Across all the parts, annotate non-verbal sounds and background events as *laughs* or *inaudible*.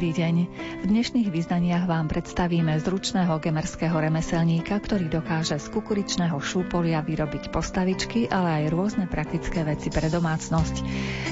Dobrý deň. V dnešných význaniach vám predstavíme zručného gemerského remeselníka, ktorý dokáže z kukuričného šúpolia vyrobiť postavičky, ale aj rôzne praktické veci pre domácnosť.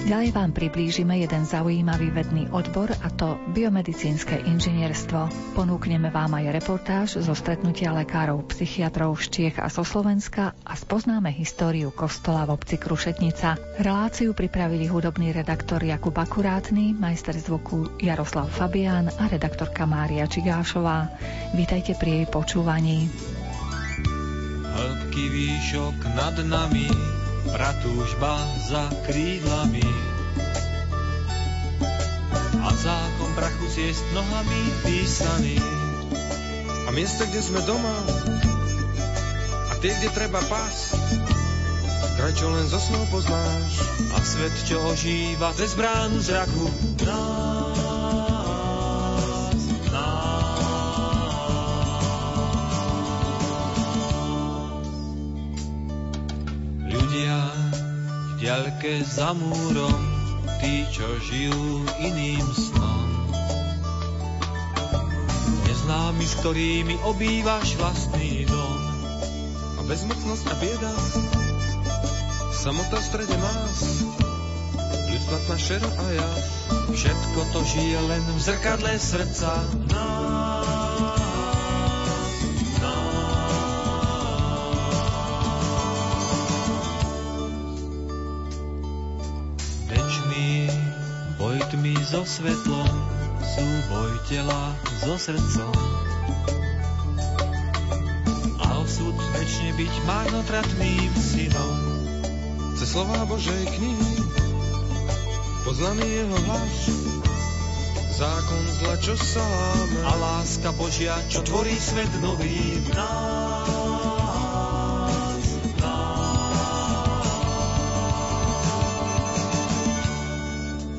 Ďalej vám priblížime jeden zaujímavý vedný odbor, a to biomedicínske inžinierstvo. Ponúkneme vám aj reportáž zo stretnutia lekárov psychiatrov z Čiech a zo Slovenska a spoznáme históriu kostola v obci Krušetnica. Reláciu pripravili hudobný redaktor Jakub Akurátny, majster zvuku Jaroslav Fabián a redaktorka Mária Čigášová. Vítajte pri jej počúvaní. Hĺbky výšok nad nami, pratúžba za krídlami. A zákon prachu zjesť nohami písaný. A miesta, kde sme doma, a tie, kde treba pás, kraj, čo len zo snov poznáš. A svet, čo ožíva cez bránu zraku, nás diaľke za múrom, tí, čo žijú iným snom. Neznámy, s ktorými obývaš vlastný dom. A bezmocnosť a bieda, samota v strede nás, ľudstva šero a ja. Všetko to žije len v zrkadle srdca nás. So svetlom, súboj tela so srdcom. A osud väčšine byť marnotratným synom. Cez slova Božej knihy, poznaný jeho hlas, zákon zla, čo sa láme. A láska Božia, čo tvorí svet nový v nás.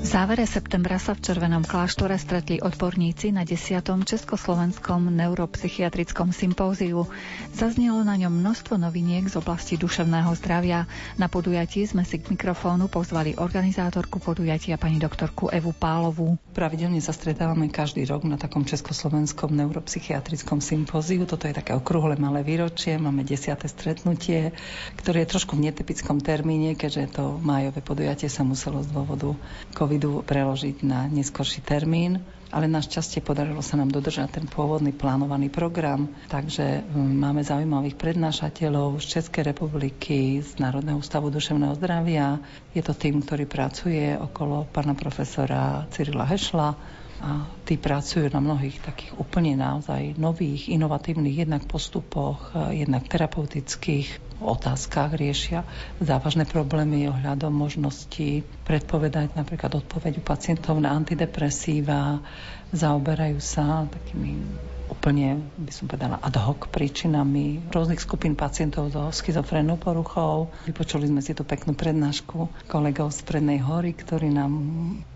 Závere septembra sa v Červenom kláštore stretli odborníci na 10. Československom neuropsychiatrickom sympóziu. Zaznelo na ňom množstvo noviniek z oblasti duševného zdravia. Na podujatí sme si k mikrofónu pozvali organizátorku podujatia pani doktorku Evu Pálovú. Pravidelne sa stretávame každý rok na takom Československom neuropsychiatrickom sympóziu. Toto je také okrúhle malé výročie. Máme 10. stretnutie, ktoré je trošku v netypickom termíne, keďže to májové podujatie sa muselo z dôvodu COVID covidu preložiť na neskorší termín, ale našťastie podarilo sa nám dodržať ten pôvodný plánovaný program, takže hm, máme zaujímavých prednášateľov z Českej republiky, z Národného ústavu duševného zdravia. Je to tým, ktorý pracuje okolo pána profesora Cyrila Hešla, a tí pracujú na mnohých takých úplne naozaj nových, inovatívnych jednak postupoch, jednak terapeutických otázkach riešia závažné problémy ohľadom možnosti predpovedať napríklad odpoveď u pacientov na antidepresíva, zaoberajú sa takými úplne, by som povedala, ad hoc príčinami rôznych skupín pacientov so schizofrénnou poruchou. Vypočuli sme si tú peknú prednášku kolegov z Prednej hory, ktorí nám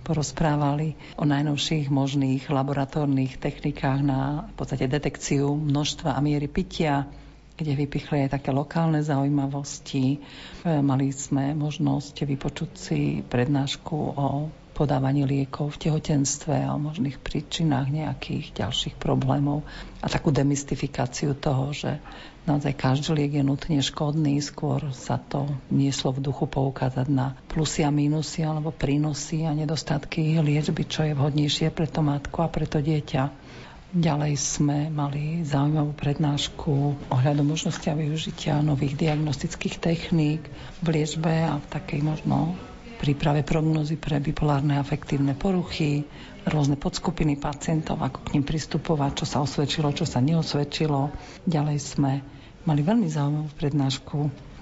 porozprávali o najnovších možných laboratórnych technikách na v podstate detekciu množstva a miery pitia kde vypichli aj také lokálne zaujímavosti. E, mali sme možnosť vypočuť si prednášku o podávaní liekov v tehotenstve a o možných príčinách nejakých ďalších problémov a takú demystifikáciu toho, že naozaj každý liek je nutne škodný, skôr sa to nieslo v duchu poukázať na plusy a mínusy alebo prínosy a nedostatky liečby, čo je vhodnejšie pre to matku a pre to dieťa. Ďalej sme mali zaujímavú prednášku ohľadom možnosti a využitia nových diagnostických techník v liečbe a v takej možno príprave prognozy pre bipolárne afektívne poruchy, rôzne podskupiny pacientov, ako k ním pristupovať, čo sa osvedčilo, čo sa neosvedčilo. Ďalej sme mali veľmi zaujímavú prednášku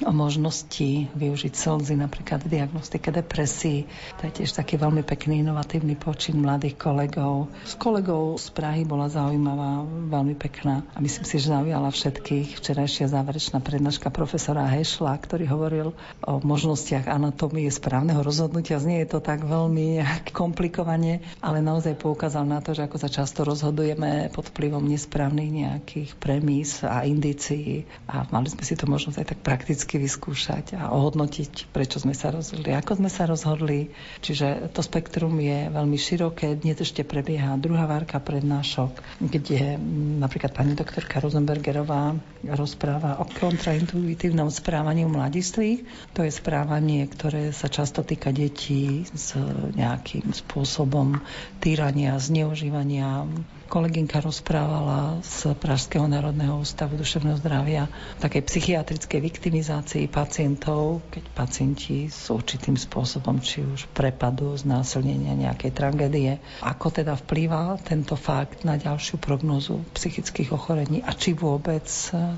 o možnosti využiť slzy napríklad v diagnostike depresí. To je tiež taký veľmi pekný inovatívny počin mladých kolegov. S kolegou z Prahy bola zaujímavá, veľmi pekná a myslím si, že zaujala všetkých. Včerajšia záverečná prednáška profesora Hešla, ktorý hovoril o možnostiach anatómie správneho rozhodnutia. Znie je to tak veľmi komplikovane, ale naozaj poukázal na to, že ako sa často rozhodujeme pod vplyvom nesprávnych nejakých premís a indícií a mali sme si to možnosť aj tak prakticky vyskúšať a ohodnotiť, prečo sme sa rozhodli, ako sme sa rozhodli. Čiže to spektrum je veľmi široké. Dnes ešte prebieha druhá várka prednášok, kde napríklad pani doktorka Rosenbergerová rozpráva o kontraintuitívnom správaní mladistvých. To je správanie, ktoré sa často týka detí s nejakým spôsobom týrania, zneužívania, Kolegynka rozprávala z Pražského národného ústavu duševného zdravia takej psychiatrickej viktimizácii pacientov, keď pacienti sú určitým spôsobom, či už prepadú, znásilnenia, nejakej tragédie. Ako teda vplýva tento fakt na ďalšiu prognozu psychických ochorení a či vôbec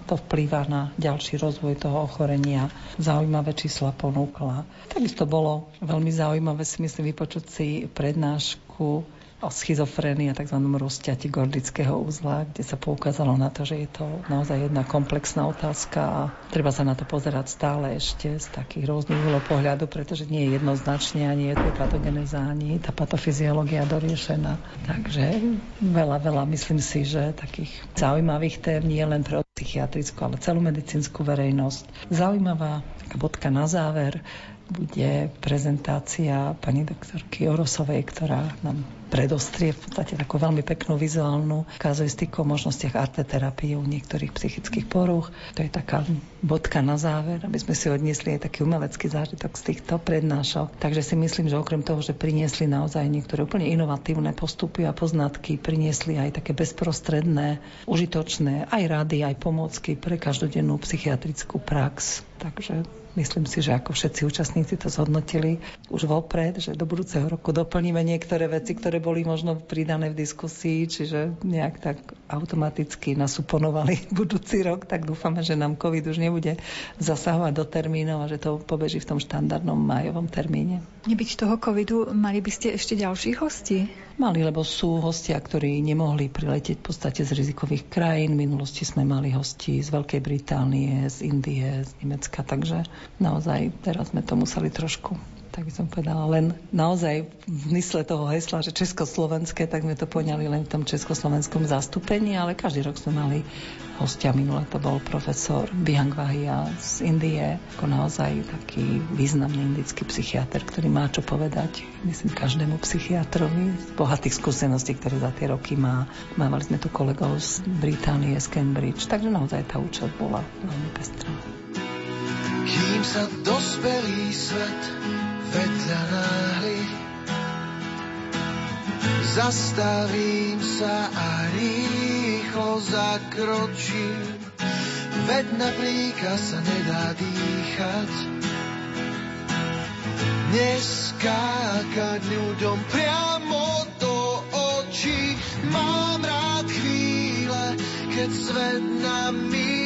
to vplýva na ďalší rozvoj toho ochorenia. Zaujímavé čísla ponúkla. Takisto bolo veľmi zaujímavé si myslím vypočuť si prednášku o schizofrénii a tzv. rozťati gordického uzla, kde sa poukázalo na to, že je to naozaj jedna komplexná otázka a treba sa na to pozerať stále ešte z takých rôznych uhlov pohľadu, pretože nie je jednoznačne ani je to patogeneza, ani tá patofyziológia doriešená. Takže veľa, veľa myslím si, že takých zaujímavých tém nie len pre psychiatrickú, ale celú medicínsku verejnosť. Zaujímavá taká bodka na záver bude prezentácia pani doktorky Orosovej, ktorá nám predostrie v podstate takú veľmi peknú vizuálnu kazuistiku o možnostiach arteterapie u niektorých psychických poruch. To je taká bodka na záver, aby sme si odniesli aj taký umelecký zážitok z týchto prednášok. Takže si myslím, že okrem toho, že priniesli naozaj niektoré úplne inovatívne postupy a poznatky, priniesli aj také bezprostredné, užitočné aj rady, aj pomocky pre každodennú psychiatrickú prax. Takže Myslím si, že ako všetci účastníci to zhodnotili už vopred, že do budúceho roku doplníme niektoré veci, ktoré boli možno pridané v diskusii, čiže nejak tak automaticky nasuponovali *laughs* budúci rok, tak dúfame, že nám COVID už nebude zasahovať do termínov a že to pobeží v tom štandardnom májovom termíne. Nebyť toho covidu, mali by ste ešte ďalších hostí? Mali, lebo sú hostia, ktorí nemohli priletieť v podstate z rizikových krajín. V minulosti sme mali hosti z Veľkej Británie, z Indie, z Nemecka, takže naozaj teraz sme to museli trošku tak by som povedala, len naozaj v mysle toho hesla, že československé, tak sme to poňali len v tom československom zastúpení, ale každý rok sme mali hostia. Minule to bol profesor Bihangvahia z Indie, ako naozaj taký významný indický psychiatr, ktorý má čo povedať, myslím, každému psychiatrovi z bohatých skúseností, ktoré za tie roky má. Mávali sme tu kolegov z Británie, z Cambridge, takže naozaj tá účasť bola veľmi pestrá. Kým sa dospelý svet vedľa náhli. Zastavím sa a rýchlo zakročím, veď na príkaz sa nedá dýchať. Neskákať ľuďom priamo do očí, mám rád chvíle, keď svet na míle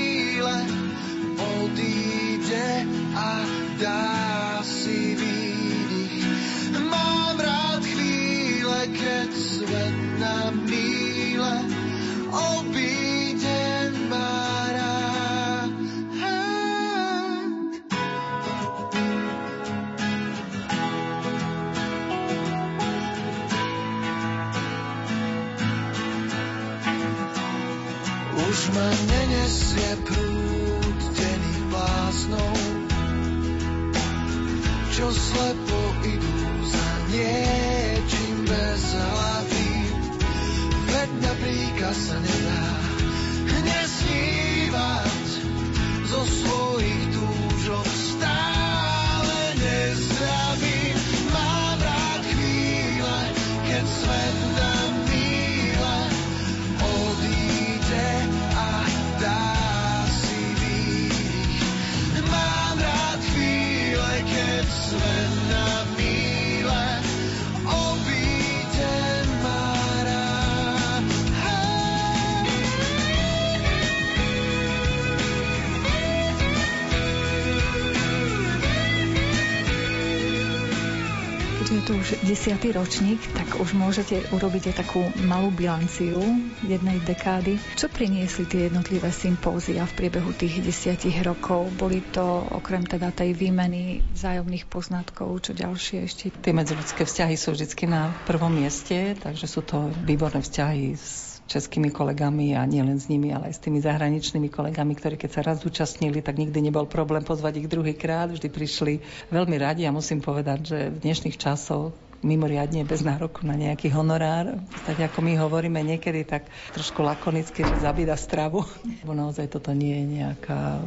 a dá si výjsť. keď svet na míle obíde ma rád. Už ma nenesie prúd denných blásnov, čo slepo idú za niečím bez hlavy, veď na príkaz sa nedá nesnívať zo svojich túžob 50. ročník, tak už môžete urobiť aj takú malú bilanciu jednej dekády. Čo priniesli tie jednotlivé sympózia v priebehu tých desiatich rokov? Boli to okrem teda tej výmeny vzájomných poznatkov, čo ďalšie ešte? Tie medziludské vzťahy sú vždy na prvom mieste, takže sú to výborné vzťahy s českými kolegami a nielen s nimi, ale aj s tými zahraničnými kolegami, ktorí keď sa raz zúčastnili, tak nikdy nebol problém pozvať ich druhýkrát, vždy prišli veľmi radi a musím povedať, že v dnešných časoch mimoriadne bez nároku na nejaký honorár. Podstate ako my hovoríme niekedy tak trošku lakonicky, že zabída stravu. *laughs* Lebo naozaj toto nie je nejaká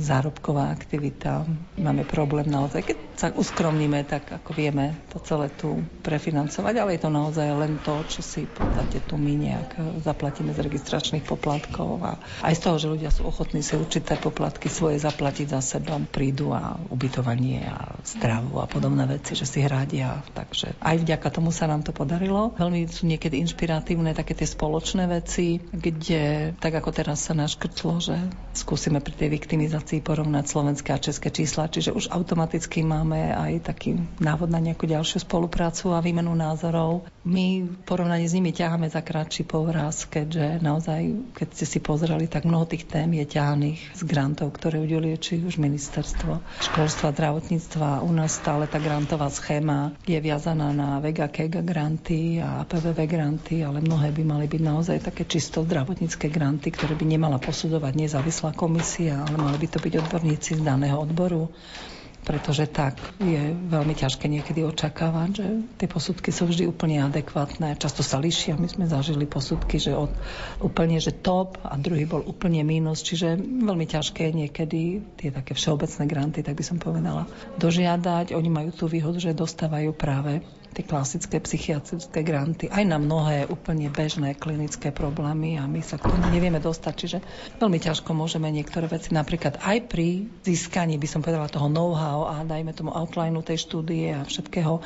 zárobková aktivita. Máme problém naozaj, keď sa uskromníme, tak ako vieme to celé tu prefinancovať, ale je to naozaj len to, čo si v podstate tu my nejak zaplatíme z registračných poplatkov a aj z toho, že ľudia sú ochotní si určité poplatky svoje zaplatiť za seba, prídu a ubytovanie a stravu a podobné veci, že si hradia. Tak Takže aj vďaka tomu sa nám to podarilo. Veľmi sú niekedy inšpiratívne také tie spoločné veci, kde tak ako teraz sa naškrtlo, že skúsime pri tej viktimizácii porovnať slovenské a české čísla, čiže už automaticky máme aj taký návod na nejakú ďalšiu spoluprácu a výmenu názorov. My v porovnaní s nimi ťaháme za kratší povraz, keďže naozaj, keď ste si pozreli, tak mnoho tých tém je ťahaných z grantov, ktoré udeluje či už ministerstvo školstva, zdravotníctva. U nás stále tá grantová schéma je viac naviazaná na Vega Kega granty a PVV granty, ale mnohé by mali byť naozaj také čisto zdravotnícke granty, ktoré by nemala posudzovať nezávislá komisia, ale mali by to byť odborníci z daného odboru pretože tak je veľmi ťažké niekedy očakávať, že tie posudky sú vždy úplne adekvátne. Často sa lišia. My sme zažili posudky, že od úplne že top a druhý bol úplne mínus, čiže veľmi ťažké niekedy tie také všeobecné granty, tak by som povedala, dožiadať. Oni majú tú výhodu, že dostávajú práve tie klasické psychiatrické granty aj na mnohé úplne bežné klinické problémy a my sa k tomu nevieme dostať. Čiže veľmi ťažko môžeme niektoré veci napríklad aj pri získaní, by som povedala, toho know-how a dajme tomu outlineu tej štúdie a všetkého,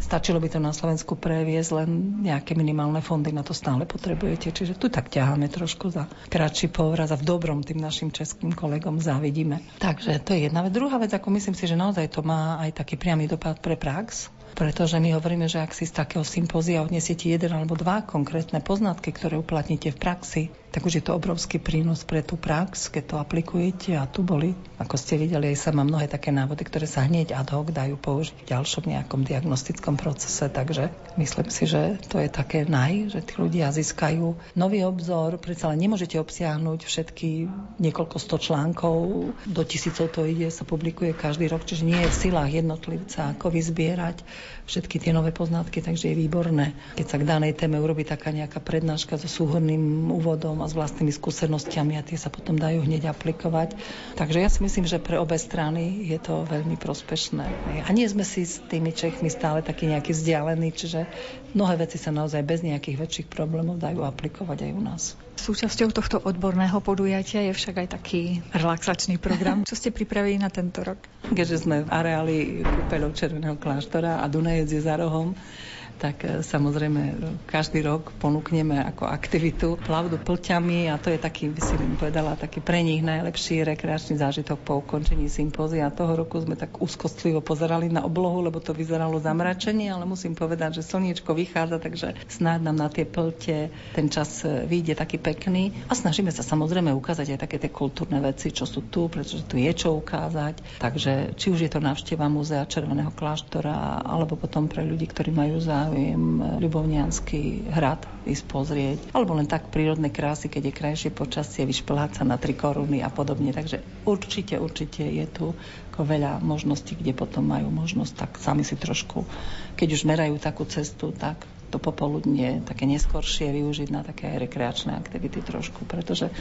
Stačilo by to na Slovensku previesť, len nejaké minimálne fondy na to stále potrebujete. Čiže tu tak ťaháme trošku za kratší povraz a v dobrom tým našim českým kolegom závidíme. Takže to je jedna vec. Druhá vec, ako myslím si, že naozaj to má aj taký priamy dopad pre prax, pretože my hovoríme, že ak si z takého sympózia odnesiete jeden alebo dva konkrétne poznatky, ktoré uplatníte v praxi, tak už je to obrovský prínos pre tú prax, keď to aplikujete. A tu boli, ako ste videli, aj sama mnohé také návody, ktoré sa hneď ad hoc dajú použiť v ďalšom nejakom diagnostickom procese, takže myslím si, že to je také naj, že tí ľudia získajú nový obzor, predsa len nemôžete obsiahnuť všetky niekoľko sto článkov, do tisícov to ide, sa publikuje každý rok, čiže nie je v silách jednotlivca, ako vyzbierať všetky tie nové poznatky, takže je výborné, keď sa k danej téme urobí taká nejaká prednáška so súhrným úvodom a s vlastnými skúsenostiami a tie sa potom dajú hneď aplikovať. Takže ja si myslím, že pre obe strany je to veľmi prospešné. A nie sme si s tými Čechmi stále takí nejakí vzdialení, čiže mnohé veci sa naozaj bez nejakých väčších problémov dajú aplikovať aj u nás. Súčasťou tohto odborného podujatia je však aj taký relaxačný program. *laughs* Čo ste pripravili na tento rok? Keďže sme v areáli kúpeľov Červeného kláštora a Dunajec je za rohom, tak e, samozrejme každý rok ponúkneme ako aktivitu plavdu plťami a to je taký, by si povedala, taký pre nich najlepší rekreačný zážitok po ukončení sympózia. Toho roku sme tak úzkostlivo pozerali na oblohu, lebo to vyzeralo zamračenie, ale musím povedať, že slniečko vychádza, takže snáď nám na tie plte ten čas e, vyjde taký pekný a snažíme sa samozrejme ukázať aj také tie kultúrne veci, čo sú tu, pretože tu je čo ukázať. Takže či už je to návšteva Múzea Červeného kláštora, alebo potom pre ľudí, ktorí majú za záujem Ľubovnianský hrad ísť pozrieť, alebo len tak prírodné krásy, keď je krajšie počasie, vyšplhať sa na tri koruny a podobne. Takže určite, určite je tu ako veľa možností, kde potom majú možnosť tak sami si trošku, keď už merajú takú cestu, tak to popoludne také neskoršie využiť na také rekreačné aktivity trošku, pretože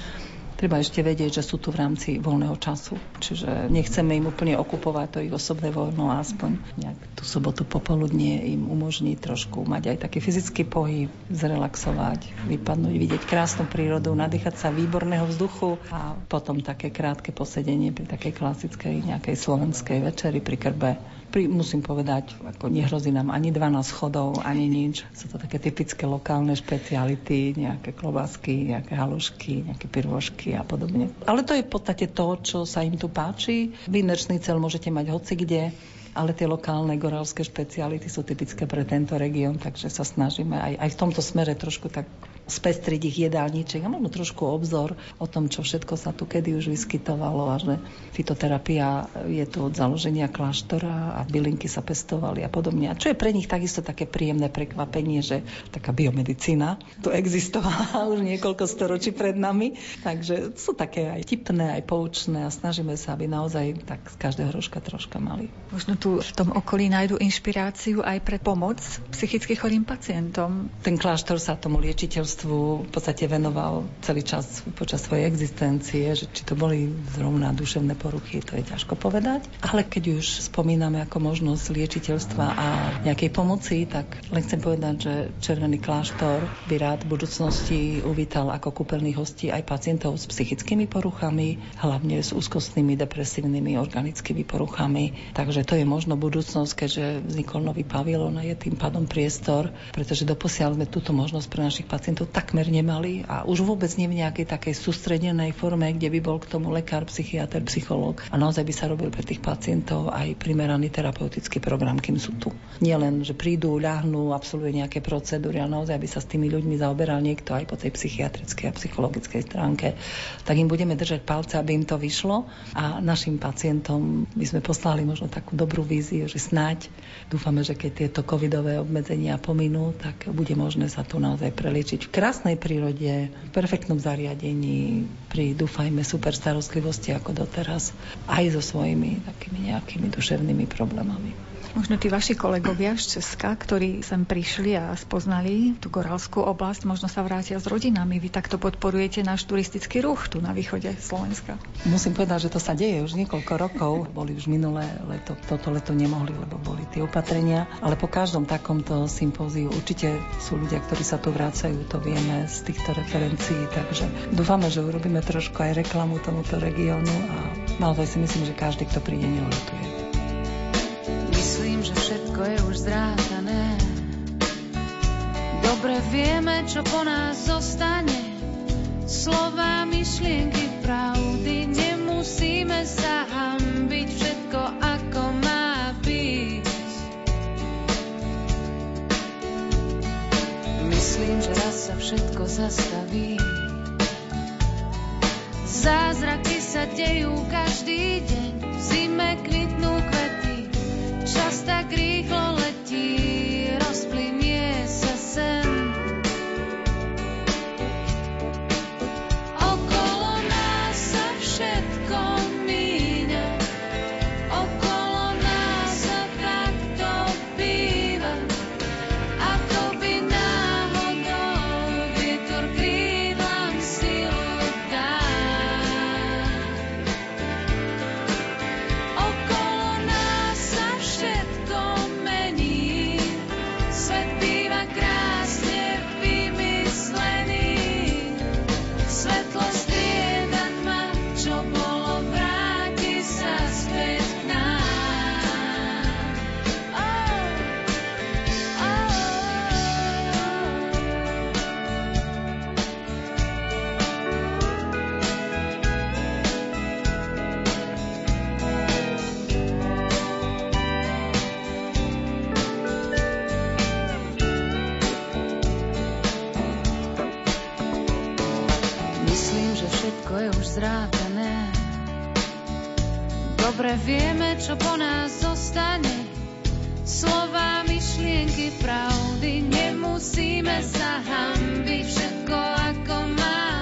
Treba ešte vedieť, že sú tu v rámci voľného času. Čiže nechceme im úplne okupovať to ich osobné voľno, aspoň nejak tú sobotu popoludnie im umožní trošku mať aj taký fyzický pohyb, zrelaxovať, vypadnúť, vidieť krásnu prírodu, nadýchať sa výborného vzduchu a potom také krátke posedenie pri takej klasickej nejakej slovenskej večeri pri krbe pri, musím povedať, ako nehrozí nám ani 12 schodov, ani nič. Sú to také typické lokálne špeciality, nejaké klobásky, nejaké halušky, nejaké pirôžky a podobne. Ale to je v podstate to, čo sa im tu páči. Výnečný cel môžete mať hoci kde ale tie lokálne gorálske špeciality sú typické pre tento región, takže sa snažíme aj, aj v tomto smere trošku tak spestriť ich jedálniček a možno trošku obzor o tom, čo všetko sa tu kedy už vyskytovalo a že fitoterapia je tu od založenia kláštora a bylinky sa pestovali a podobne. A čo je pre nich takisto také príjemné prekvapenie, že taká biomedicína tu existovala *laughs* už niekoľko storočí pred nami. Takže sú také aj tipné, aj poučné a snažíme sa, aby naozaj tak z každého rožka troška mali. Možno tu v tom okolí nájdu inšpiráciu aj pre pomoc psychicky chorým pacientom. Ten kláštor sa tomu liečiteľstvu manželstvu v podstate venoval celý čas počas svojej existencie, že či to boli zrovna duševné poruchy, to je ťažko povedať. Ale keď už spomíname ako možnosť liečiteľstva a nejakej pomoci, tak len chcem povedať, že Červený kláštor by rád v budúcnosti uvítal ako kúpeľných hostí aj pacientov s psychickými poruchami, hlavne s úzkostnými, depresívnymi, organickými poruchami. Takže to je možno budúcnosť, keďže vznikol nový pavilón a je tým pádom priestor, pretože doposiaľ sme túto možnosť pre našich pacientov to takmer nemali a už vôbec nie v nejakej takej sústredenej forme, kde by bol k tomu lekár, psychiatr, psychológ a naozaj by sa robil pre tých pacientov aj primeraný terapeutický program, kým sú tu. Nie len, že prídu, ľahnú, absolvujú nejaké procedúry, ale naozaj by sa s tými ľuďmi zaoberal niekto aj po tej psychiatrickej a psychologickej stránke. Tak im budeme držať palce, aby im to vyšlo a našim pacientom by sme poslali možno takú dobrú víziu, že snáď dúfame, že keď tieto covidové obmedzenia pominú, tak bude možné sa tu naozaj preliečiť krásnej prírode, v perfektnom zariadení, pri, dúfajme, super starostlivosti ako doteraz, aj so svojimi takými nejakými duševnými problémami. Možno tí vaši kolegovia z Česka, ktorí sem prišli a spoznali tú gorálskú oblasť, možno sa vrátia s rodinami. Vy takto podporujete náš turistický ruch tu na východe Slovenska. Musím povedať, že to sa deje už niekoľko rokov. Boli už minulé leto, toto leto nemohli, lebo boli tie opatrenia. Ale po každom takomto sympóziu určite sú ľudia, ktorí sa tu vrácajú, to vieme z týchto referencií. Takže dúfame, že urobíme trošku aj reklamu tomuto regiónu a naozaj si myslím, že každý, kto príde, neletuje že zrátané. Dobre vieme, čo po nás zostane. Slova, myšlienky, pravdy, nemusíme sa hambiť všetko ako má byť. Myslím, že raz sa všetko zastaví. Zázraky sa dejú každý deň, v zime kvitnú kvety čas tak rýchlo čo po nás zostane. Slova, myšlienky, pravdy, nemusíme sa hambiť, všetko ako má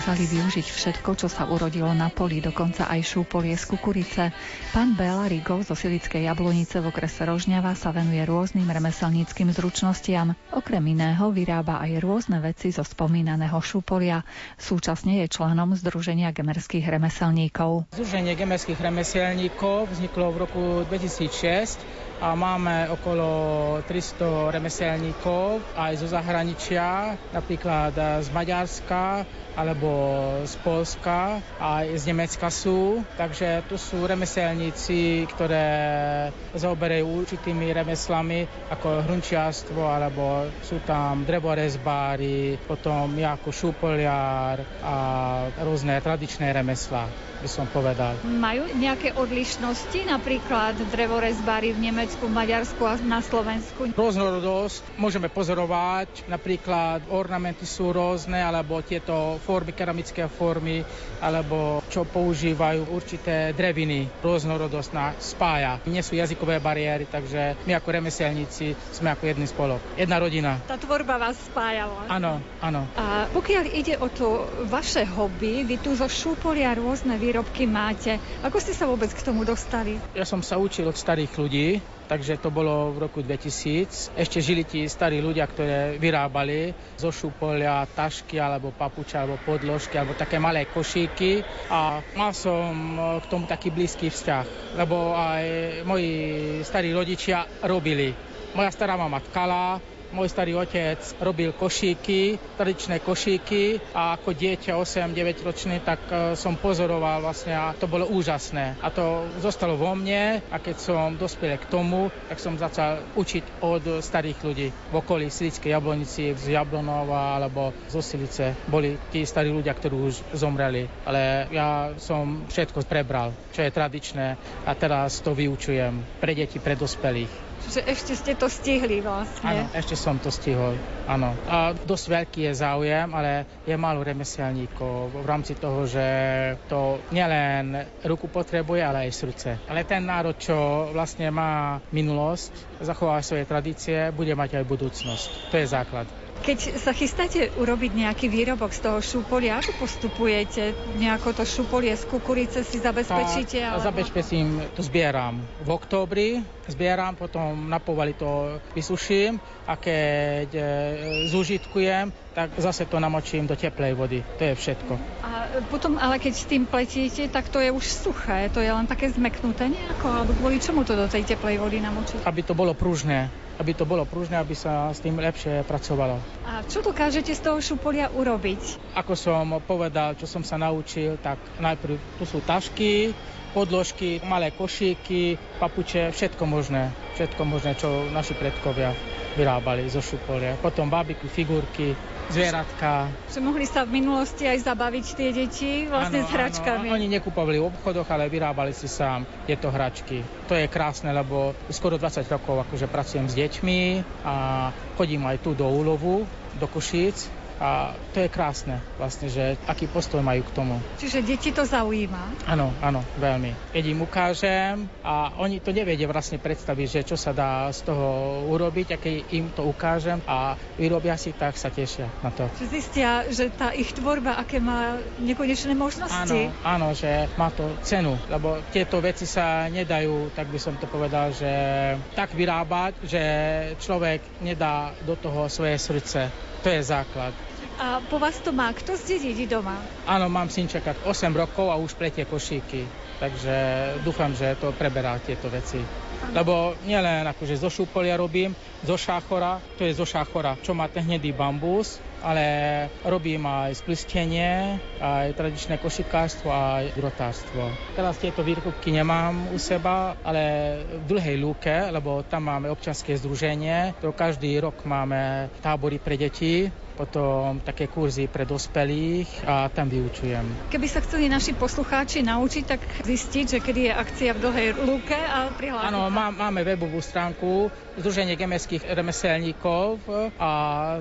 dokázali využiť všetko, čo sa urodilo na poli, dokonca aj šúpolie z kukurice. Pán Béla Rigov zo Silickej jablonice v okrese Rožňava sa venuje rôznym remeselníckým zručnostiam. Okrem iného vyrába aj rôzne veci zo spomínaného šúpolia. Súčasne je členom Združenia gemerských remeselníkov. Združenie gemerských remeselníkov vzniklo v roku 2006 a máme okolo 300 remeselníkov aj zo zahraničia, napríklad z Maďarska alebo z Polska, aj z Nemecka sú. Takže tu sú remeselníci, ktoré zaoberajú určitými remeslami ako hrunčiarstvo, alebo sú tam drevorezbári, potom ako šúpoliar a rôzne tradičné remeslá by som povedal. Majú nejaké odlišnosti, napríklad drevorezbári v Nemecku, v Maďarsku a na Slovensku? Rôznorodosť môžeme pozorovať, napríklad ornamenty sú rôzne, alebo tieto formy, keramické formy, alebo čo používajú určité dreviny. Rôznorodosť na spája. Nie sú jazykové bariéry, takže my ako remeselníci sme ako jedný spolok. Jedna rodina. Tá tvorba vás spája. Áno, áno. A pokiaľ ide o to vaše hobby, vy tu zo šúpolia rôzne výrobky máte. Ako ste sa vôbec k tomu dostali? Ja som sa učil od starých ľudí, takže to bolo v roku 2000. Ešte žili tí starí ľudia, ktoré vyrábali zo šúpolia tašky alebo papuče alebo podložky alebo také malé košíky a mal som k tomu taký blízky vzťah, lebo aj moji starí rodičia robili. Moja stará mama tkala, môj starý otec robil košíky, tradičné košíky a ako dieťa 8-9 ročný, tak e, som pozoroval vlastne a to bolo úžasné. A to zostalo vo mne a keď som dospel k tomu, tak som začal učiť od starých ľudí v okolí Silickej jablonici, z Jablonova alebo zo Silice. Boli tí starí ľudia, ktorí už zomreli. Ale ja som všetko prebral, čo je tradičné a teraz to vyučujem pre deti, pre dospelých. Čiže ešte ste to stihli vlastne. Áno, ešte som to stihol, áno. A dosť veľký je záujem, ale je málo remeselníkov v rámci toho, že to nielen ruku potrebuje, ale aj srdce. Ale ten národ, čo vlastne má minulosť, zachová svoje tradície, bude mať aj budúcnosť. To je základ. Keď sa chystáte urobiť nejaký výrobok z toho šúpolia, ako postupujete? Nejako to šúpolie z kukurice si zabezpečíte? Tak, alebo... zabezpečím, to zbieram v októbri, zbieram, potom na povali to vysuším a keď e, zúžitkujem, tak zase to namočím do teplej vody. To je všetko. A potom, ale keď s tým pletíte, tak to je už suché, to je len také zmeknuté nejako, alebo kvôli čomu to do tej teplej vody namočíte? Aby to bolo pružné aby to bolo pružné, aby sa s tým lepšie pracovalo. A čo dokážete z toho šupolia urobiť? Ako som povedal, čo som sa naučil, tak najprv tu sú tašky, podložky, malé košíky, papuče, všetko možné. Všetko možné, čo naši predkovia vyrábali zo šupolia. Potom bábiky, figurky, zvieratka. Že mohli sa v minulosti aj zabaviť tie deti vlastne ano, s hračkami. Ano, oni nekupovali v obchodoch, ale vyrábali si sám tieto hračky. To je krásne, lebo skoro 20 rokov akože pracujem s deťmi a chodím aj tu do úlovu, do Košíc a to je krásne vlastne, že aký postoj majú k tomu. Čiže deti to zaujíma? Áno, áno, veľmi. Keď im ukážem a oni to nevedia vlastne predstaviť, že čo sa dá z toho urobiť a keď im to ukážem a vyrobia si, tak sa tešia na to. Že zistia, že tá ich tvorba, aké má nekonečné možnosti. Áno, áno, že má to cenu, lebo tieto veci sa nedajú, tak by som to povedal, že tak vyrábať, že človek nedá do toho svoje srdce. To je základ. A po vás to má kto zdediť doma? Áno, mám synčeka 8 rokov a už pletie košíky. Takže dúfam, že to preberá tieto veci. Lebo nielen akože zo šúpolia robím, zo šáchora, to je zo šáchora, čo má ten hnedý bambus, ale robím aj splistenie, aj tradičné košikárstvo, aj grotárstvo. Teraz tieto výrobky nemám u seba, ale v dlhej lúke, lebo tam máme občanské združenie, to každý rok máme tábory pre deti, potom také kurzy pre dospelých a tam vyučujem. Keby sa chceli naši poslucháči naučiť, tak zistiť, že kedy je akcia v dlhej lúke a prihlásiť Áno, má, máme webovú stránku Združenie gemeckých remeselníkov a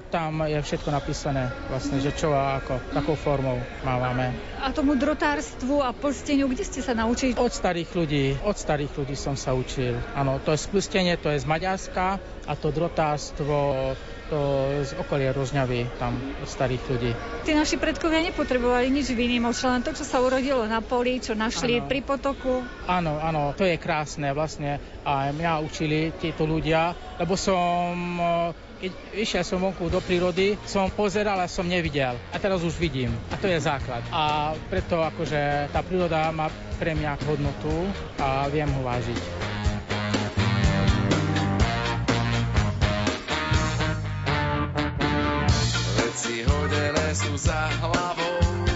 tam je všetko napísané vlastne, že čo a ako, takou formou máme. A tomu drotárstvu a plsteniu, kde ste sa naučili? Od starých ľudí, od starých ľudí som sa učil. Áno, to je splstenie, to je z Maďarska a to drotárstvo to z okolia Rožňavy, tam starých ľudí. Tí naši predkovia nepotrebovali nič výnimočné, len to, čo sa urodilo na poli, čo našli Áno. pri potoku. Áno, áno, to je krásne vlastne. A mňa učili títo ľudia, lebo som, eh, keď išiel som vonku do prírody, som pozeral a som nevidel. A teraz už vidím. A to je základ. A preto akože tá príroda má pre mňa hodnotu a viem ho vážiť. Veci hodené sú za hlavou,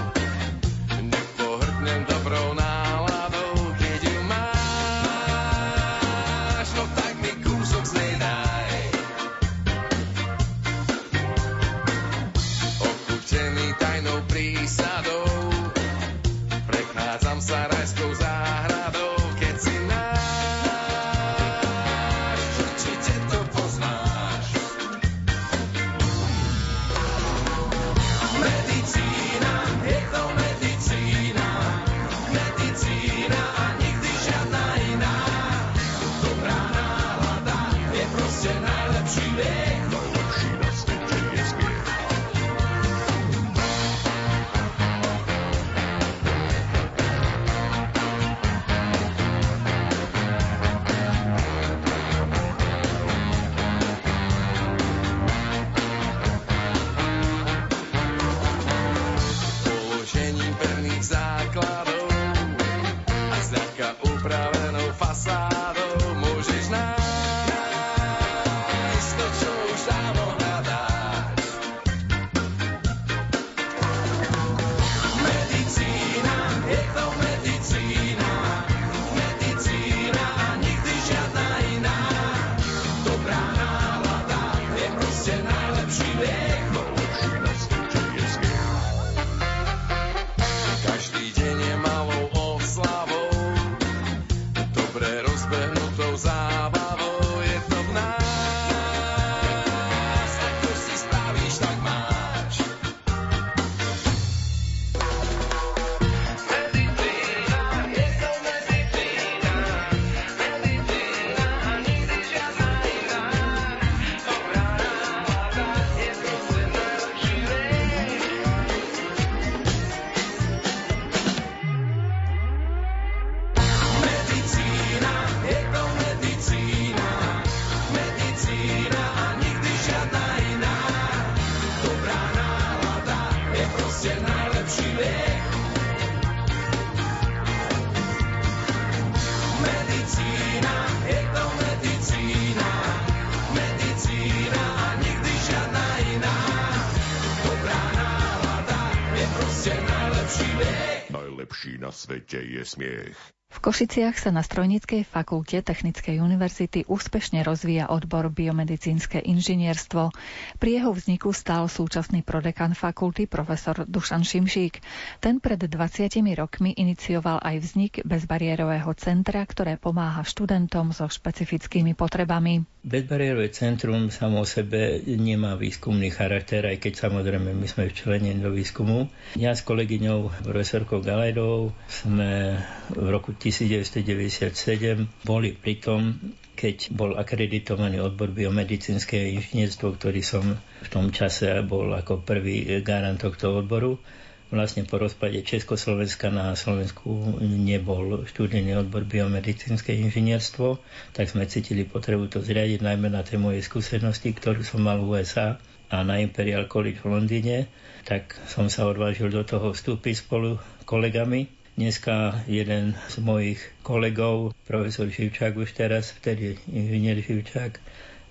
Najlepší na svete je smiech. Košiciach sa na Strojníckej fakulte Technickej univerzity úspešne rozvíja odbor biomedicínske inžinierstvo. Pri jeho vzniku stál súčasný prodekan fakulty profesor Dušan Šimšík. Ten pred 20 rokmi inicioval aj vznik bezbariérového centra, ktoré pomáha študentom so špecifickými potrebami. Bezbariérové centrum samo o sebe nemá výskumný charakter, aj keď samozrejme my sme včlenení do výskumu. Ja s kolegyňou profesorkou Galajdovou sme v roku 1997 boli pri tom, keď bol akreditovaný odbor biomedicínske inžinierstvo, ktorý som v tom čase bol ako prvý garant tohto odboru. Vlastne po rozpade Československa na Slovensku nebol študijný odbor biomedicínske inžinierstvo, tak sme cítili potrebu to zriadiť, najmä na tej mojej skúsenosti, ktorú som mal v USA a na Imperial College v Londýne, tak som sa odvážil do toho vstúpiť spolu kolegami Dneska jeden z mojich kolegov, profesor Živčák už teraz, vtedy inžinier Živčák,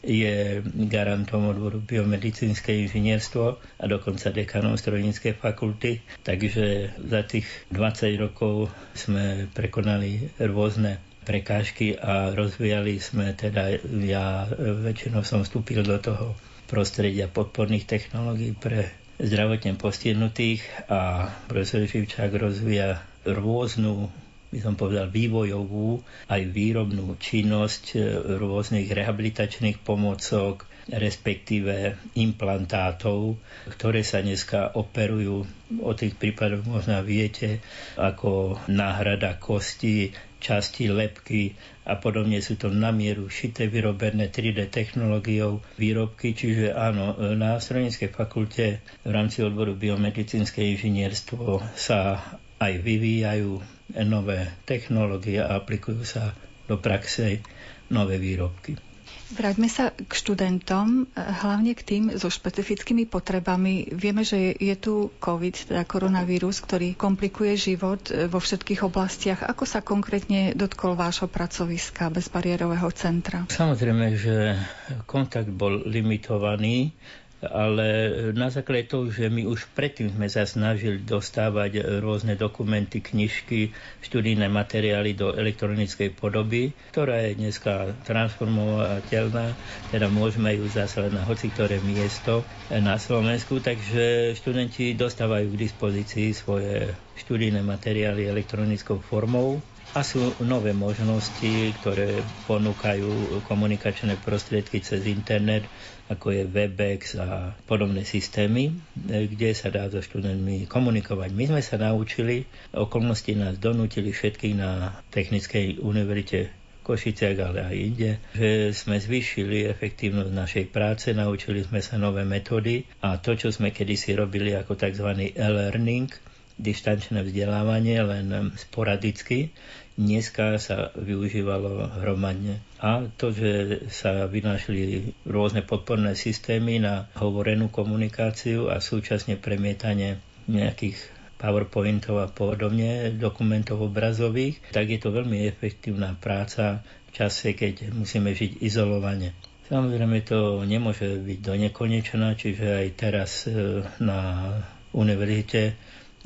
je garantom odboru biomedicínske inžinierstvo a dokonca dekanom strojníckej fakulty. Takže za tých 20 rokov sme prekonali rôzne prekážky a rozvíjali sme, teda ja väčšinou som vstúpil do toho prostredia podporných technológií pre zdravotne postihnutých a profesor Živčák rozvíja rôznu by som povedal, vývojovú aj výrobnú činnosť rôznych rehabilitačných pomocok, respektíve implantátov, ktoré sa dneska operujú. O tých prípadoch možno viete, ako náhrada kosti, časti lepky a podobne sú to na mieru šité, vyrobené 3D technológiou výrobky, čiže áno, na Strojníckej fakulte v rámci odboru biomedicínske inžinierstvo sa aj vyvíjajú nové technológie a aplikujú sa do praxe nové výrobky. Vráťme sa k študentom, hlavne k tým so špecifickými potrebami. Vieme, že je tu COVID, teda koronavírus, ktorý komplikuje život vo všetkých oblastiach. Ako sa konkrétne dotkol vášho pracoviska bezbariérového centra? Samozrejme, že kontakt bol limitovaný ale na základe toho, že my už predtým sme sa snažili dostávať rôzne dokumenty, knižky, študijné materiály do elektronickej podoby, ktorá je dneska transformovateľná, teda môžeme ju zaslať na hoci ktoré miesto na Slovensku, takže študenti dostávajú k dispozícii svoje študijné materiály elektronickou formou a sú nové možnosti, ktoré ponúkajú komunikačné prostriedky cez internet, ako je Webex a podobné systémy, kde sa dá so študentmi komunikovať. My sme sa naučili, okolnosti nás donútili všetkých na Technickej univerzite Košiciach, ale aj inde, že sme zvýšili efektívnosť našej práce, naučili sme sa nové metódy a to, čo sme kedysi robili ako tzv. e-learning, dištančné vzdelávanie, len sporadicky, dneska sa využívalo hromadne. A to, že sa vynášli rôzne podporné systémy na hovorenú komunikáciu a súčasne premietanie nejakých PowerPointov a podobne, dokumentov obrazových, tak je to veľmi efektívna práca v čase, keď musíme žiť izolovane. Samozrejme to nemôže byť do nekonečna, čiže aj teraz e, na univerzite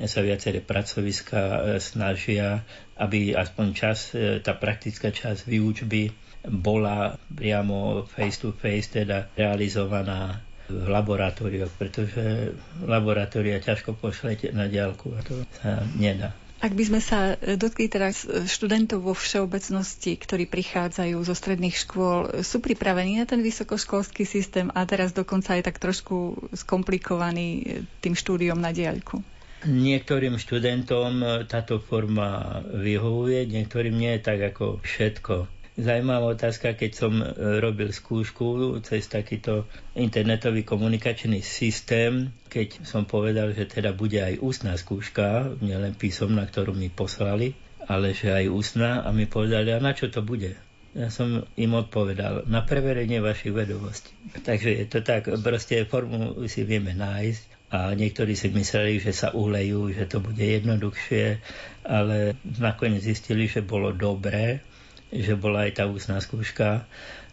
sa viaceré pracoviska e, snažia, aby aspoň čas, e, tá praktická časť výučby bola priamo face to face, teda realizovaná v laboratóriu, pretože laboratória ťažko pošlete na diálku a to sa nedá. Ak by sme sa dotkli teraz študentov vo všeobecnosti, ktorí prichádzajú zo stredných škôl, sú pripravení na ten vysokoškolský systém a teraz dokonca aj tak trošku skomplikovaný tým štúdiom na diaľku? Niektorým študentom táto forma vyhovuje, niektorým nie, tak ako všetko. Zajímavá otázka, keď som robil skúšku cez takýto internetový komunikačný systém, keď som povedal, že teda bude aj ústna skúška, nielen písomná, ktorú mi poslali, ale že aj ústna a mi povedali, a na čo to bude? Ja som im odpovedal, na preverenie vašich vedomostí. Takže je to tak, proste formu si vieme nájsť a niektorí si mysleli, že sa ulejú, že to bude jednoduchšie, ale nakoniec zistili, že bolo dobré, že bola aj tá ústna skúška,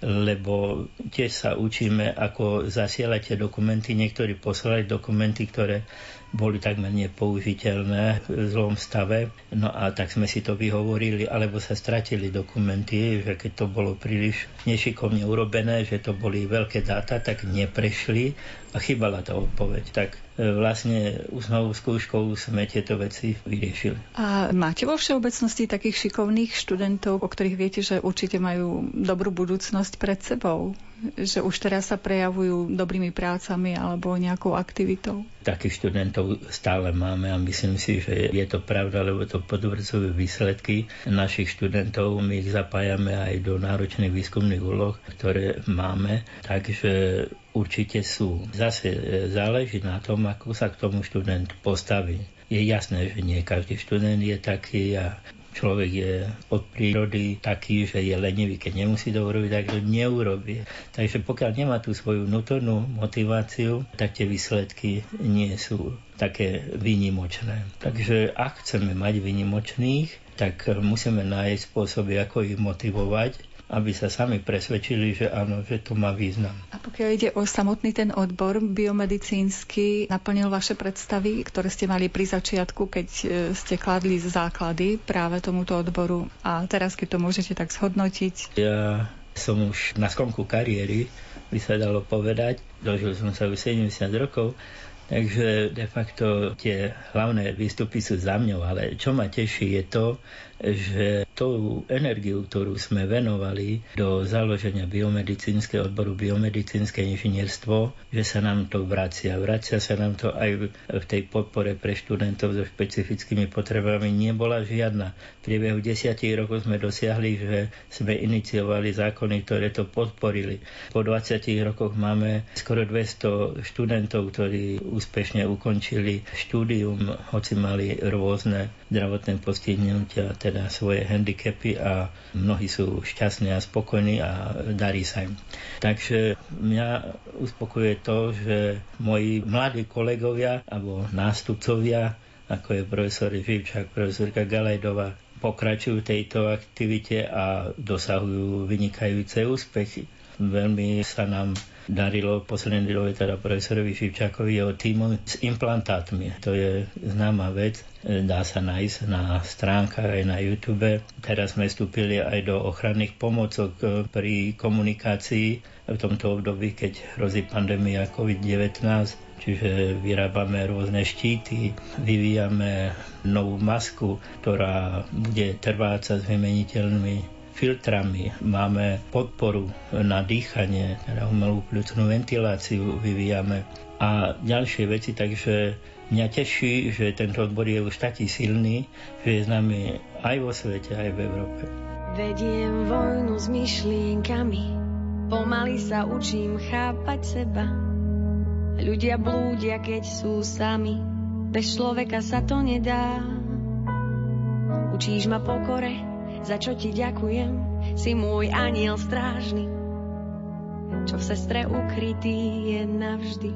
lebo tiež sa učíme, ako zasielať tie dokumenty. Niektorí posielali dokumenty, ktoré boli takmer nepoužiteľné v zlom stave. No a tak sme si to vyhovorili, alebo sa stratili dokumenty, že keď to bolo príliš nešikovne urobené, že to boli veľké dáta, tak neprešli a chýbala tá odpoveď. Tak e, vlastne úsnovou skúškou sme tieto veci vyriešili. A máte vo všeobecnosti takých šikovných študentov, o ktorých viete, že určite majú dobrú budúcnosť pred sebou? že už teraz sa prejavujú dobrými prácami alebo nejakou aktivitou? Takých študentov stále máme a myslím si, že je to pravda, lebo to potvrdzujú výsledky našich študentov. My ich zapájame aj do náročných výskumných úloh, ktoré máme, takže určite sú. Zase e, záleží na tom, ako sa k tomu študent postaví. Je jasné, že nie každý študent je taký a človek je od prírody taký, že je lenivý, keď nemusí to urobiť, tak to neurobí. Takže pokiaľ nemá tú svoju vnútornú motiváciu, tak tie výsledky nie sú také výnimočné. Takže ak chceme mať výnimočných, tak musíme nájsť spôsoby, ako ich motivovať aby sa sami presvedčili, že áno, že to má význam. A pokiaľ ide o samotný ten odbor biomedicínsky, naplnil vaše predstavy, ktoré ste mali pri začiatku, keď e, ste kladli základy práve tomuto odboru a teraz, keď to môžete tak zhodnotiť? Ja som už na skonku kariéry, by sa dalo povedať. Dožil som sa už 70 rokov Takže de facto tie hlavné výstupy sú za mňou, ale čo ma teší je to, že tú energiu, ktorú sme venovali do založenia biomedicínskeho odboru biomedicínske inžinierstvo, že sa nám to vracia. Vracia sa nám to aj v tej podpore pre študentov so špecifickými potrebami. Nebola žiadna. V priebehu desiatich rokov sme dosiahli, že sme iniciovali zákony, ktoré to podporili. Po 20 rokoch máme skoro 200 študentov, ktorí úspešne ukončili štúdium, hoci mali rôzne zdravotné postihnutia, teda svoje handicapy a mnohí sú šťastní a spokojní a darí sa im. Takže mňa uspokuje to, že moji mladí kolegovia alebo nástupcovia, ako je profesor Živčák, profesorka Galajdová, pokračujú tejto aktivite a dosahujú vynikajúce úspechy. Veľmi sa nám darilo poslednej dobe teda profesorovi Šivčákovi jeho týmu s implantátmi. To je známa vec, dá sa nájsť na stránkach aj na YouTube. Teraz sme vstúpili aj do ochranných pomocok pri komunikácii v tomto období, keď hrozí pandémia COVID-19 čiže vyrábame rôzne štíty, vyvíjame novú masku, ktorá bude trváca s vymeniteľnými filtrami, máme podporu na dýchanie, teda umelú pľucnú ventiláciu vyvíjame a ďalšie veci, takže mňa teší, že tento odbor je už taký silný, že je s nami aj vo svete, aj v Európe. Vediem vojnu s myšlienkami, pomaly sa učím chápať seba. Ľudia blúdia, keď sú sami, bez človeka sa to nedá. Učíš ma pokore, za čo ti ďakujem, si môj aniel strážny, čo v sestre ukrytý je navždy.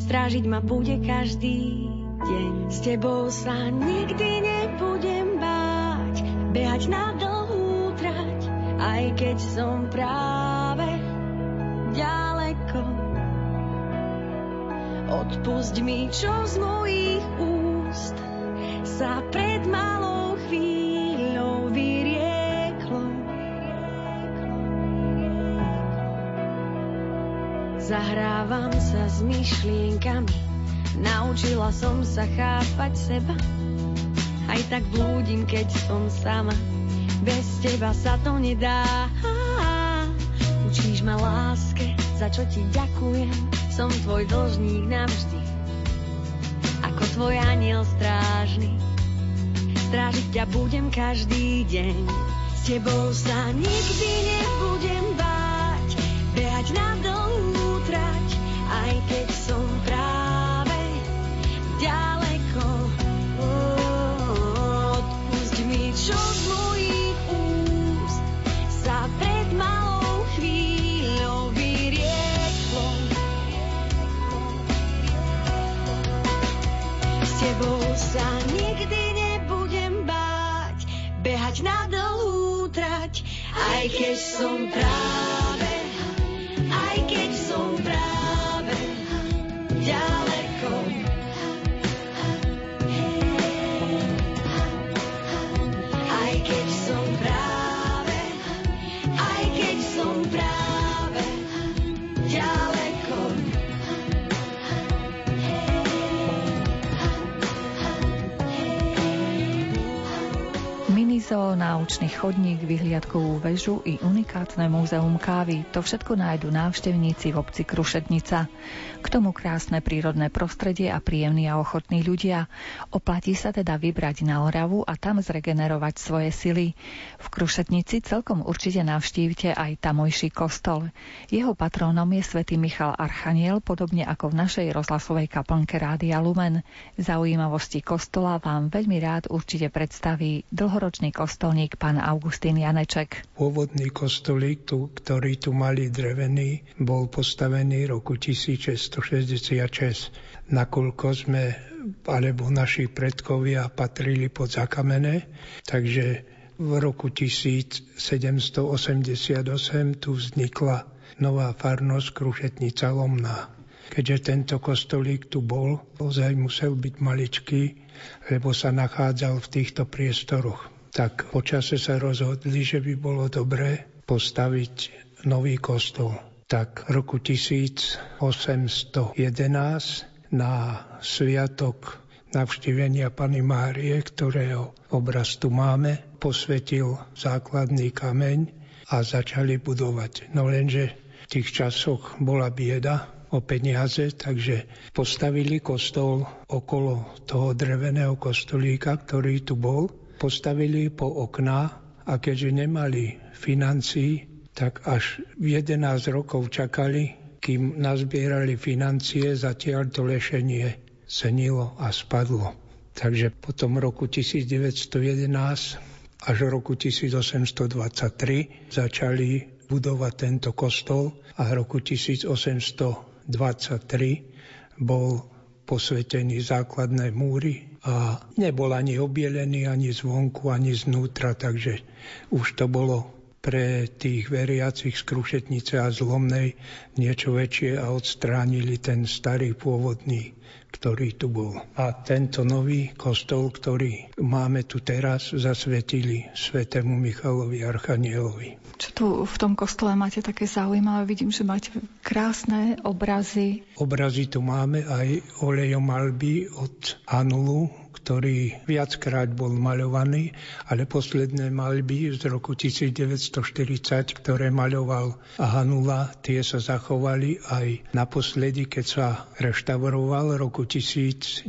Strážiť ma bude každý deň. S tebou sa nikdy nebudem báť, behať na dlhú trať, aj keď som práve ďaleko. Odpusť mi, čo z mojich úst sa pred malou Zahrávam sa s myšlienkami, naučila som sa chápať seba. Aj tak blúdim, keď som sama, bez teba sa to nedá. Učíš ma láske, za čo ti ďakujem, som tvoj dlžník navždy. Ako tvoj aniel strážny, strážiť ťa budem každý deň. S tebou sa nikdy nebudem báť, behať na dlhú aj keď som práve ďaleko. Odpusť mi, čo úst sa pred malou chvíľou vyrieklo. S tebou sa nikdy nebudem báť, behať na trať, aj keď som práve, Minizo, náučný chodník, vyhliadkovú väžu i unikátne múzeum kávy. To všetko nájdu návštevníci v obci Krušetnica. K tomu krásne prírodné prostredie a príjemní a ochotní ľudia. Oplatí sa teda vybrať na Oravu a tam zregenerovať svoje sily. V Krušetnici celkom určite navštívte aj tamojší kostol. Jeho patrónom je svätý Michal Archaniel, podobne ako v našej rozhlasovej kaplnke Rádia Lumen. Zaujímavosti kostola vám veľmi rád určite predstaví dlhoročný kostolník pán Augustín Janeček. Pôvodný kostolík, tu, ktorý tu mali drevený, bol postavený roku 1666. Nakoľko sme, alebo naši predkovia patrili pod zakamene, takže v roku 1788 tu vznikla nová farnosť Krušetnica Lomná. Keďže tento kostolík tu bol, ozaj musel byť maličký, lebo sa nachádzal v týchto priestoroch. Tak počase sa rozhodli, že by bolo dobré postaviť nový kostol. Tak v roku 1811 na sviatok navštívenia Pany Márie, ktorého obraz tu máme, posvetil základný kameň a začali budovať. No lenže v tých časoch bola bieda o peniaze, takže postavili kostol okolo toho dreveného kostolíka, ktorý tu bol. Postavili po okná a keďže nemali financií, tak až 11 rokov čakali, kým nazbierali financie, zatiaľ to lešenie senilo a spadlo. Takže po tom roku 1911 až roku 1823 začali budovať tento kostol a roku 1823 bol posvetený základné múry a nebol ani obielený ani zvonku, ani znútra, takže už to bolo pre tých veriacich z Krušetnice a Zlomnej niečo väčšie a odstránili ten starý pôvodný, ktorý tu bol. A tento nový kostol, ktorý máme tu teraz, zasvetili svetému Michalovi Archanielovi. Čo tu v tom kostole máte také zaujímavé? Vidím, že máte krásne obrazy. Obrazy tu máme aj olejom malby od Anulu, ktorý viackrát bol maľovaný, ale posledné malby z roku 1940, ktoré maľoval Hanula, tie sa zachovali aj naposledy, keď sa reštauroval roku 1981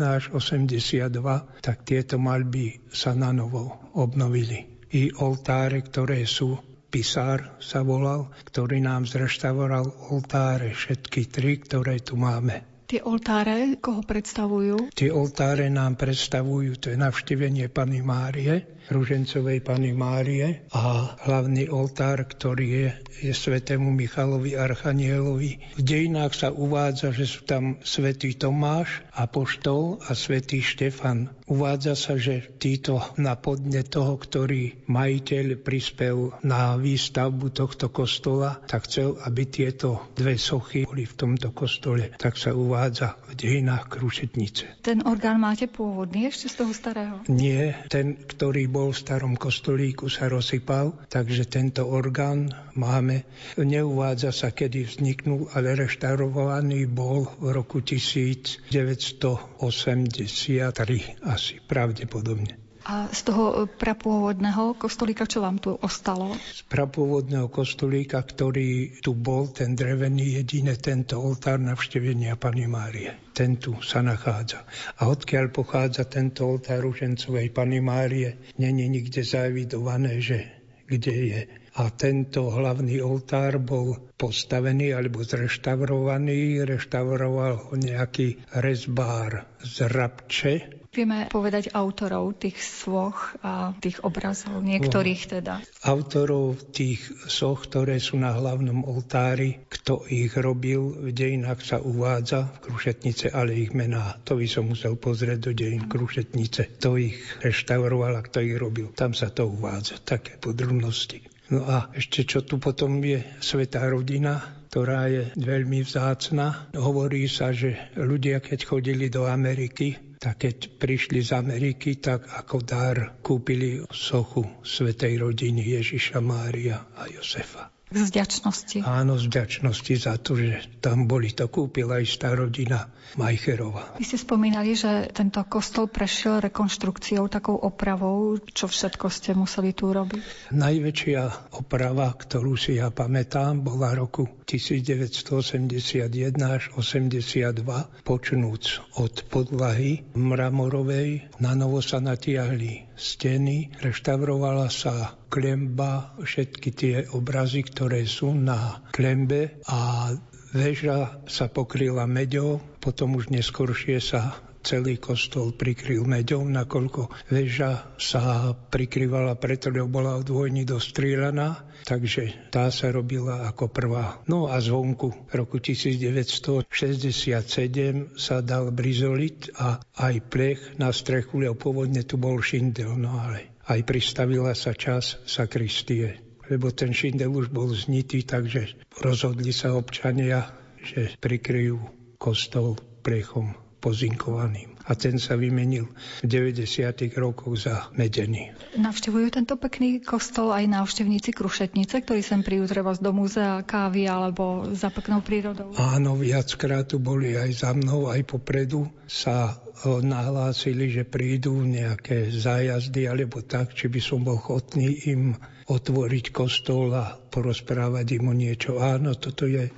až 82, tak tieto malby sa na novo obnovili. I oltáre, ktoré sú Pisár sa volal, ktorý nám zreštauroval oltáre, všetky tri, ktoré tu máme. Tie oltáre, koho predstavujú? Tie oltáre nám predstavujú, to je navštívenie Pany Márie, Ružencovej Pany Márie a hlavný oltár, ktorý je, je svetému Michalovi Archanielovi. V dejinách sa uvádza, že sú tam svätý Tomáš, Apoštol a svätý Štefan. Uvádza sa, že títo na podne toho, ktorý majiteľ prispel na výstavbu tohto kostola, tak chcel, aby tieto dve sochy boli v tomto kostole. Tak sa uvádza v dejinách Krušetnice. Ten orgán máte pôvodný ešte z toho starého? Nie, ten, ktorý bol v starom kostolíku, sa rozsypal, takže tento orgán máme. Neuvádza sa, kedy vzniknul, ale reštaurovaný bol v roku 1983 asi pravdepodobne. A z toho prapôvodného kostolíka, čo vám tu ostalo? Z prapôvodného kostolíka, ktorý tu bol, ten drevený, jedine tento oltár navštevenia Pany Márie. Ten tu sa nachádza. A odkiaľ pochádza tento oltár Ružencovej Pany Márie, není nikde zaevidované, že kde je. A tento hlavný oltár bol postavený alebo zreštaurovaný. Reštauroval ho nejaký rezbár z Rabče, Vieme povedať autorov tých svoch a tých obrazov, niektorých teda. Autorov tých soch, ktoré sú na hlavnom oltári, kto ich robil, v dejinách sa uvádza v Krušetnice, ale ich mená, to by som musel pozrieť do dejín Krušetnice, kto ich reštauroval a kto ich robil. Tam sa to uvádza, také podrobnosti. No a ešte čo tu potom je Svetá rodina, ktorá je veľmi vzácna. Hovorí sa, že ľudia, keď chodili do Ameriky, tak keď prišli z Ameriky, tak ako dar kúpili sochu Svetej rodiny Ježiša Mária a Josefa. Z vďačnosti. Áno, z vďačnosti za to, že tam boli. To kúpila aj tá rodina Majcherová. Vy ste spomínali, že tento kostol prešiel rekonštrukciou, takou opravou. Čo všetko ste museli tu robiť? Najväčšia oprava, ktorú si ja pamätám, bola roku 1981 až 82, počnúc od podlahy mramorovej. Na novo sa natiahli steny, reštaurovala sa klemba, všetky tie obrazy, ktoré sú na klembe a väža sa pokryla meďou, potom už neskoršie sa celý kostol prikryl meďou, nakoľko väža sa prikryvala preto, lebo bola od vojny dostrieľaná, takže tá sa robila ako prvá. No a zvonku roku 1967 sa dal brizolit a aj plech na strechu, lebo pôvodne tu bol šindel, no ale aj pristavila sa čas sakristie, lebo ten šindel už bol znitý, takže rozhodli sa občania, že prikryjú kostol plechom pozinkovaným. a ten sa vymenil v 90. rokoch za medený. Navštevujú tento pekný kostol aj návštevníci Krušetnice, ktorí sem príjú treba do múzea kávy alebo za peknou prírodou? Áno, viackrát tu boli aj za mnou, aj popredu sa nahlásili, že prídu nejaké zájazdy alebo tak, či by som bol ochotný im otvoriť kostol a porozprávať im o niečo. Áno, toto je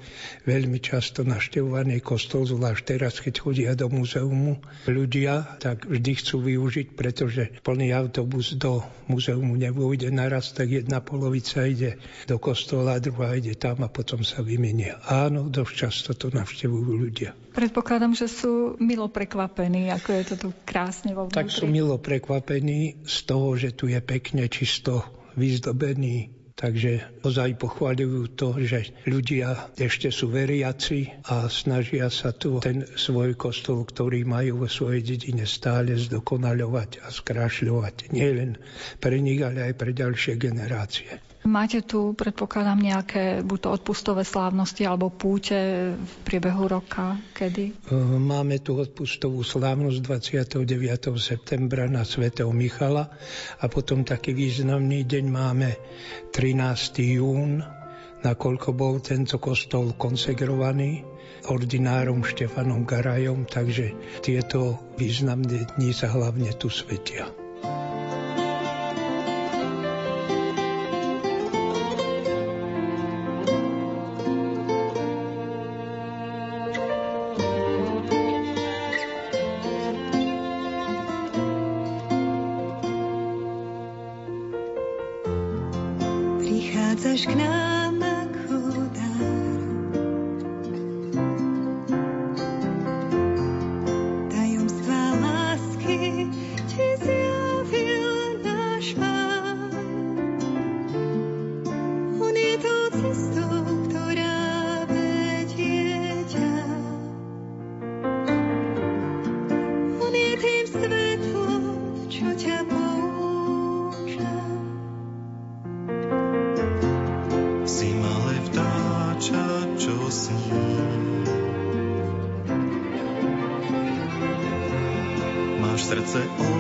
veľmi často naštevovaný kostol, zvlášť teraz, keď chodia do muzeumu ľudia, tak vždy chcú využiť, pretože plný autobus do muzeumu nevôjde naraz, tak jedna polovica ide do kostola, druhá ide tam a potom sa vymenia. Áno, dosť často to navštevujú ľudia. Predpokladám, že sú milo prekvapení, ako je to tu krásne vo vnútri. Tak sú milo prekvapení z toho, že tu je pekne čisto vyzdobený. Takže ozaj pochváľujú to, že ľudia ešte sú veriaci a snažia sa tu ten svoj kostol, ktorý majú vo svojej dedine stále zdokonaľovať a skrášľovať. Nie len pre nich, ale aj pre ďalšie generácie. Máte tu, predpokladám, nejaké buď to odpustové slávnosti alebo púte v priebehu roka? Kedy? Máme tu odpustovú slávnosť 29. septembra na svätého Michala a potom taký významný deň máme 13. jún, nakoľko bol tento kostol konsegrovaný ordinárom Štefanom Garajom, takže tieto významné dni sa hlavne tu svetia. Oh.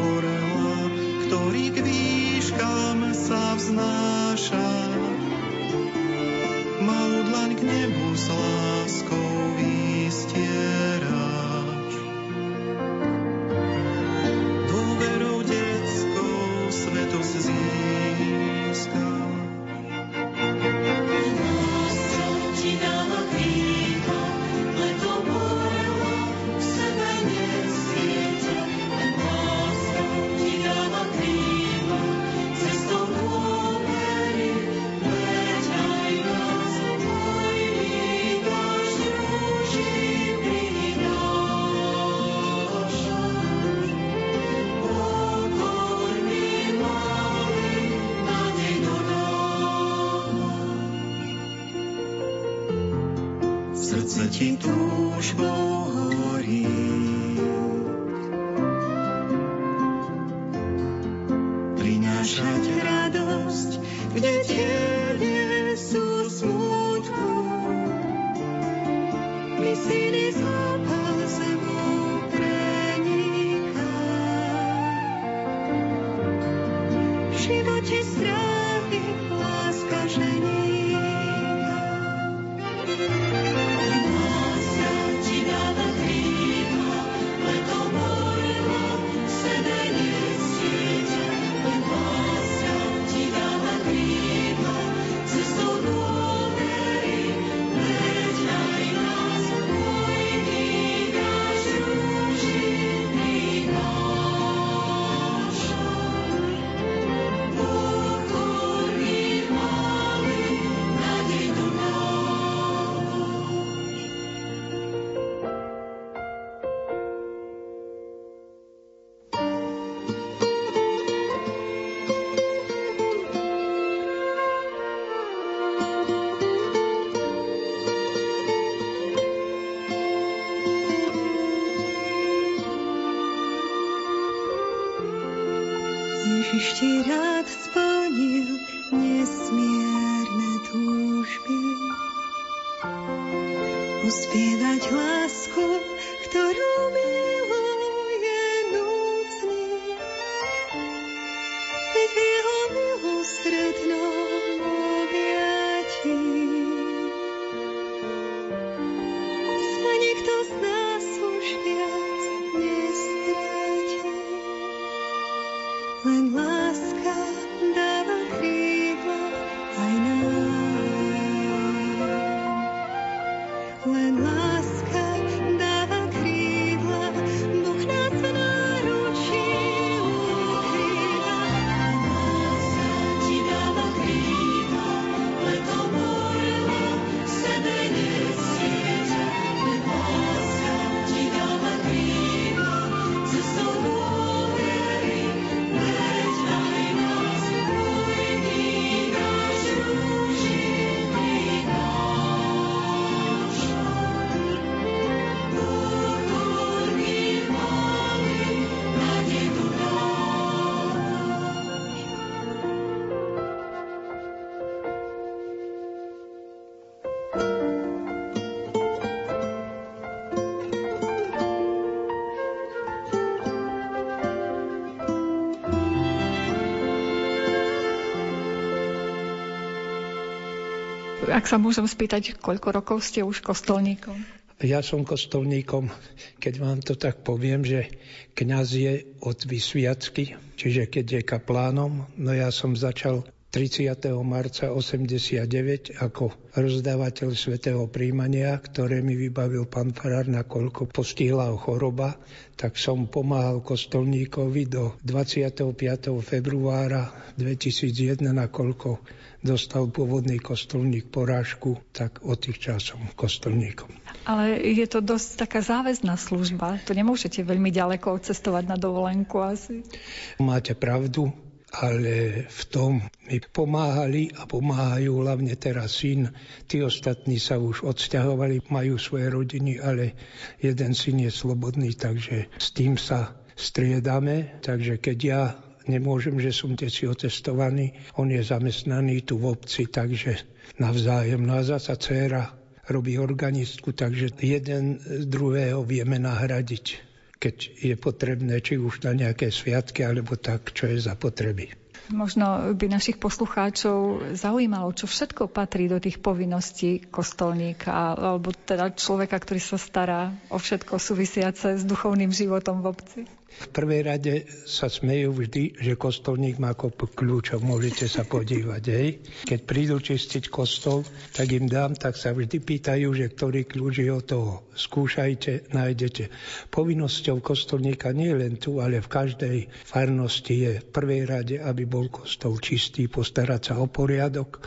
Ak sa môžem spýtať, koľko rokov ste už kostolníkom? Ja som kostolníkom, keď vám to tak poviem, že kňaz je od vysviacky, čiže keď je kaplánom, no ja som začal 30. marca 89 ako rozdávateľ svetého príjmania, ktoré mi vybavil pán Farár, nakoľko postihla ho choroba, tak som pomáhal kostolníkovi do 25. februára 2001, nakoľko dostal pôvodný kostolník porážku, tak od tých časom kostolníkom. Ale je to dosť taká záväzná služba. To nemôžete veľmi ďaleko cestovať na dovolenku asi. Máte pravdu, ale v tom mi pomáhali a pomáhajú hlavne teraz syn. Tí ostatní sa už odsťahovali, majú svoje rodiny, ale jeden syn je slobodný, takže s tým sa striedame. Takže keď ja nemôžem, že som teci otestovaný, on je zamestnaný tu v obci, takže navzájem. No a dcera robí organistku, takže jeden druhého vieme nahradiť keď je potrebné, či už na nejaké sviatky, alebo tak, čo je za potreby. Možno by našich poslucháčov zaujímalo, čo všetko patrí do tých povinností kostolníka, alebo teda človeka, ktorý sa stará o všetko súvisiace s duchovným životom v obci. V prvej rade sa smejú vždy, že kostolník má kopu kľúčov, môžete sa podívať. Hej. Keď prídu čistiť kostol, tak im dám, tak sa vždy pýtajú, že ktorý kľúč je od toho. Skúšajte, nájdete. Povinnosťou kostolníka nie len tu, ale v každej farnosti je v prvej rade, aby bol kostol čistý, postarať sa o poriadok,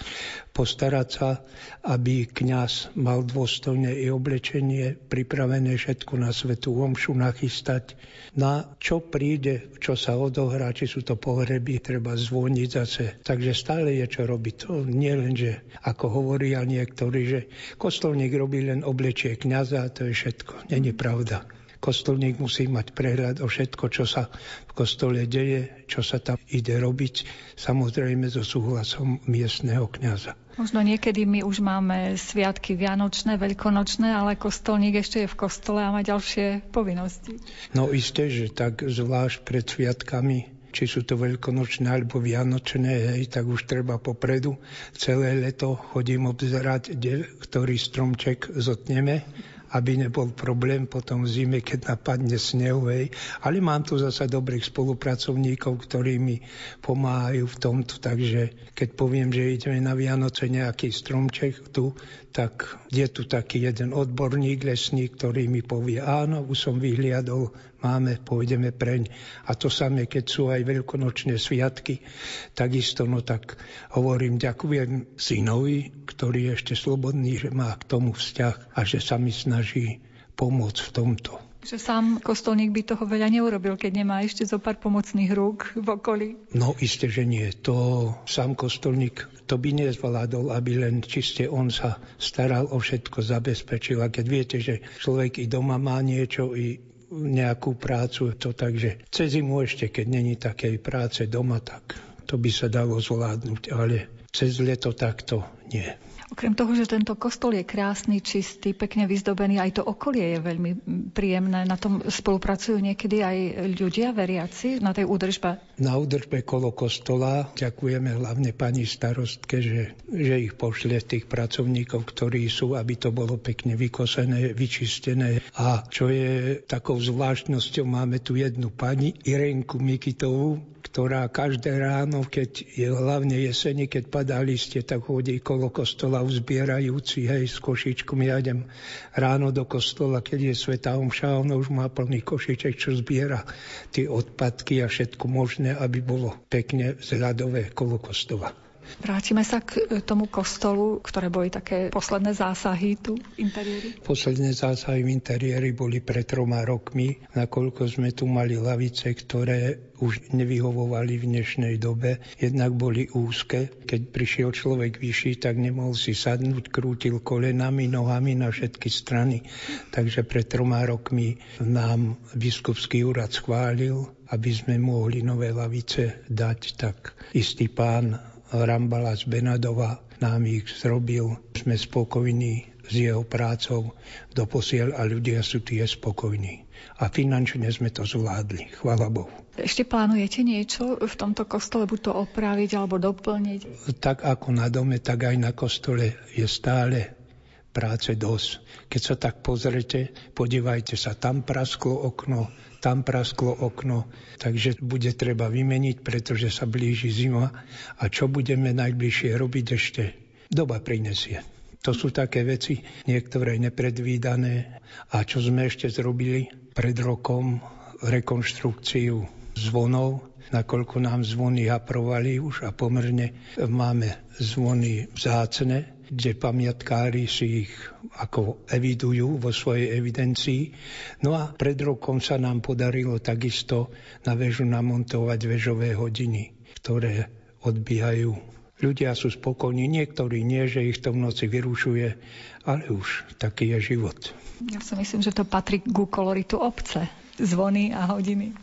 postarať sa, aby kňaz mal dôstojné i oblečenie, pripravené všetko na svetú omšu nachystať. Na čo príde, čo sa odohrá, či sú to pohreby, treba zvoniť zase. Takže stále je čo robiť. To nie len, že ako hovoria niektorí, že kostolník robí len oblečie kňaza a to je všetko. Není pravda. Kostolník musí mať prehľad o všetko, čo sa v kostole deje, čo sa tam ide robiť, samozrejme so súhlasom miestneho kňaza. Možno niekedy my už máme sviatky vianočné, veľkonočné, ale kostolník ešte je v kostole a má ďalšie povinnosti. No isté, že tak zvlášť pred sviatkami či sú to veľkonočné alebo vianočné, hej, tak už treba popredu. Celé leto chodím obzerať, kde, ktorý stromček zotneme aby nebol problém potom v zime, keď napadne snehu. Hej. Ale mám tu zasa dobrých spolupracovníkov, ktorí mi pomáhajú v tomto, takže keď poviem, že ideme na Vianoce nejaký stromček tu, tak je tu taký jeden odborník lesný, ktorý mi povie, áno, už som vyhliadol, máme, pôjdeme preň. A to samé, keď sú aj veľkonočné sviatky, takisto, no tak hovorím, ďakujem synovi, ktorý je ešte slobodný, že má k tomu vzťah a že sa mi snaží pomôcť v tomto. Že sám kostolník by toho veľa neurobil, keď nemá ešte zo pár pomocných rúk v okolí. No isté, že nie. To sám kostolník to by nezvládol, aby len čiste on sa staral o všetko, zabezpečil. A keď viete, že človek i doma má niečo, i nejakú prácu, to takže cez zimu ešte, keď není takej práce doma, tak to by sa dalo zvládnuť, ale cez leto takto nie. Okrem toho, že tento kostol je krásny, čistý, pekne vyzdobený, aj to okolie je veľmi príjemné. Na tom spolupracujú niekedy aj ľudia, veriaci, na tej údržbe? Na údržbe kolo kostola ďakujeme hlavne pani starostke, že, že ich pošle tých pracovníkov, ktorí sú, aby to bolo pekne vykosené, vyčistené. A čo je takou zvláštnosťou, máme tu jednu pani, Irenku Mikitovú, ktorá každé ráno, keď je hlavne jeseni, keď padá listie, tak chodí kolo kostola uzbierajúci, hej, s košičkom. Ja idem ráno do kostola, keď je Sveta Omša, ona už má plný košiček, čo zbiera tie odpadky a všetko možné, aby bolo pekne zľadové kolo kostola. Vrátime sa k e, tomu kostolu, ktoré boli také posledné zásahy tu v interiéri. Posledné zásahy v interiéri boli pred troma rokmi, nakoľko sme tu mali lavice, ktoré už nevyhovovali v dnešnej dobe. Jednak boli úzke. Keď prišiel človek vyšší, tak nemohol si sadnúť, krútil kolenami, nohami na všetky strany. Takže pred troma rokmi nám biskupský úrad schválil, aby sme mohli nové lavice dať, tak istý pán Rambala z Benadova nám ich zrobil. Sme spokojní s jeho prácou doposiaľ a ľudia sú tie spokojní. A finančne sme to zvládli, chvála Bohu. Ešte plánujete niečo v tomto kostole, buď to opraviť alebo doplniť? Tak ako na dome, tak aj na kostole je stále práce dosť. Keď sa tak pozrete, podívajte sa, tam prasklo okno, tam prasklo okno, takže bude treba vymeniť, pretože sa blíži zima. A čo budeme najbližšie robiť ešte? Doba prinesie. To sú také veci, niektoré nepredvídané. A čo sme ešte zrobili pred rokom, rekonštrukciu zvonov, nakoľko nám zvony aprovali už a pomerne máme zvony vzácne, kde pamiatkári si ich ako evidujú vo svojej evidencii. No a pred rokom sa nám podarilo takisto na väžu namontovať väžové hodiny, ktoré odbíhajú. Ľudia sú spokojní, niektorí nie, že ich to v noci vyrušuje, ale už taký je život. Ja si myslím, že to patrí ku koloritu obce. Zvony a hodiny.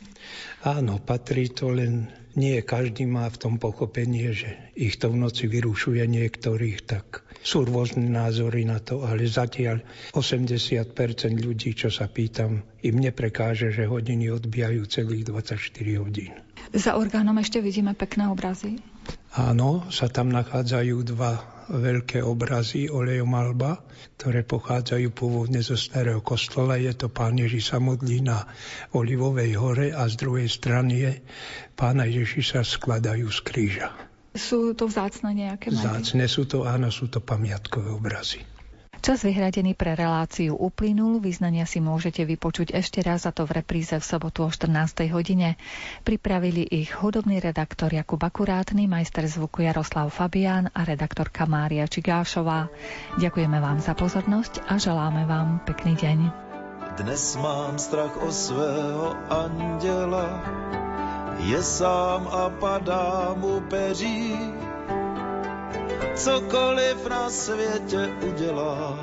Áno, patrí to len nie každý má v tom pochopenie, že ich to v noci vyrušuje niektorých, tak sú rôzne názory na to, ale zatiaľ 80% ľudí, čo sa pýtam, im neprekáže, že hodiny odbijajú celých 24 hodín. Za orgánom ešte vidíme pekné obrazy? Áno, sa tam nachádzajú dva veľké obrazy olejom alba, ktoré pochádzajú pôvodne zo starého kostola. Je to pán Ježiš sa modlí na Olivovej hore a z druhej strany je pána Ježiša skladajú z kríža. Sú to vzácne nejaké Vzácne sú to, áno, sú to pamiatkové obrazy. Čas vyhradený pre reláciu uplynul, vyznania si môžete vypočuť ešte raz a to v repríze v sobotu o 14. hodine. Pripravili ich hudobný redaktor Jakub Akurátny, majster zvuku Jaroslav Fabián a redaktorka Mária Čigášová. Ďakujeme vám za pozornosť a želáme vám pekný deň. Dnes mám strach o svého anděla, je sám a padá mu peří cokoliv na světě udělám,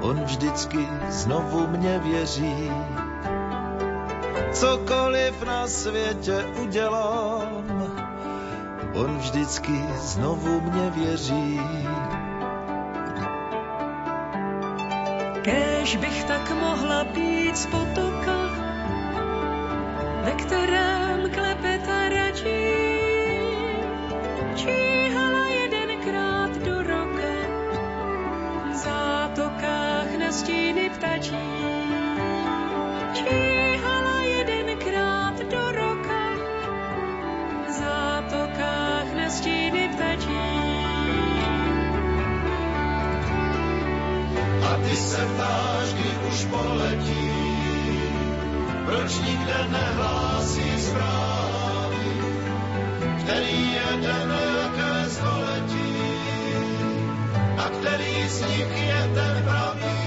on vždycky znovu mě věří. Cokoliv na světě udělám, on vždycky znovu mě věří. Kéž bych tak mohla být z potoka, ve kterém klepeta se ptáš, kdy už poletí, proč nikde nehlásí zprávy, který je ten, jaké století, a který z nich je ten pravý.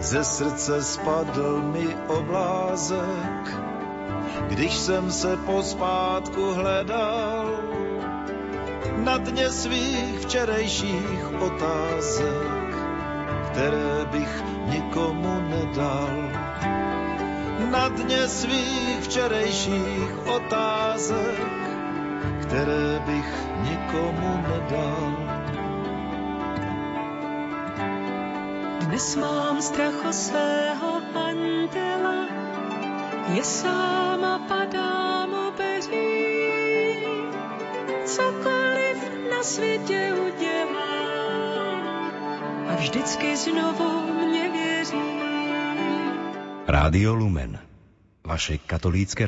Ze srdce spadl mi oblázek, když jsem se pospátku hledal na dně svých včerejších otázek, které bych nikomu nedal. Na dně svých včerejších otázek, které bych nikomu nedal. Dnes mám strach o svého anděla, je sám a padá mu peří. Cokoliv na světě udělá a vždycky znovu mě věří. Rádio Lumen, vaše katolícke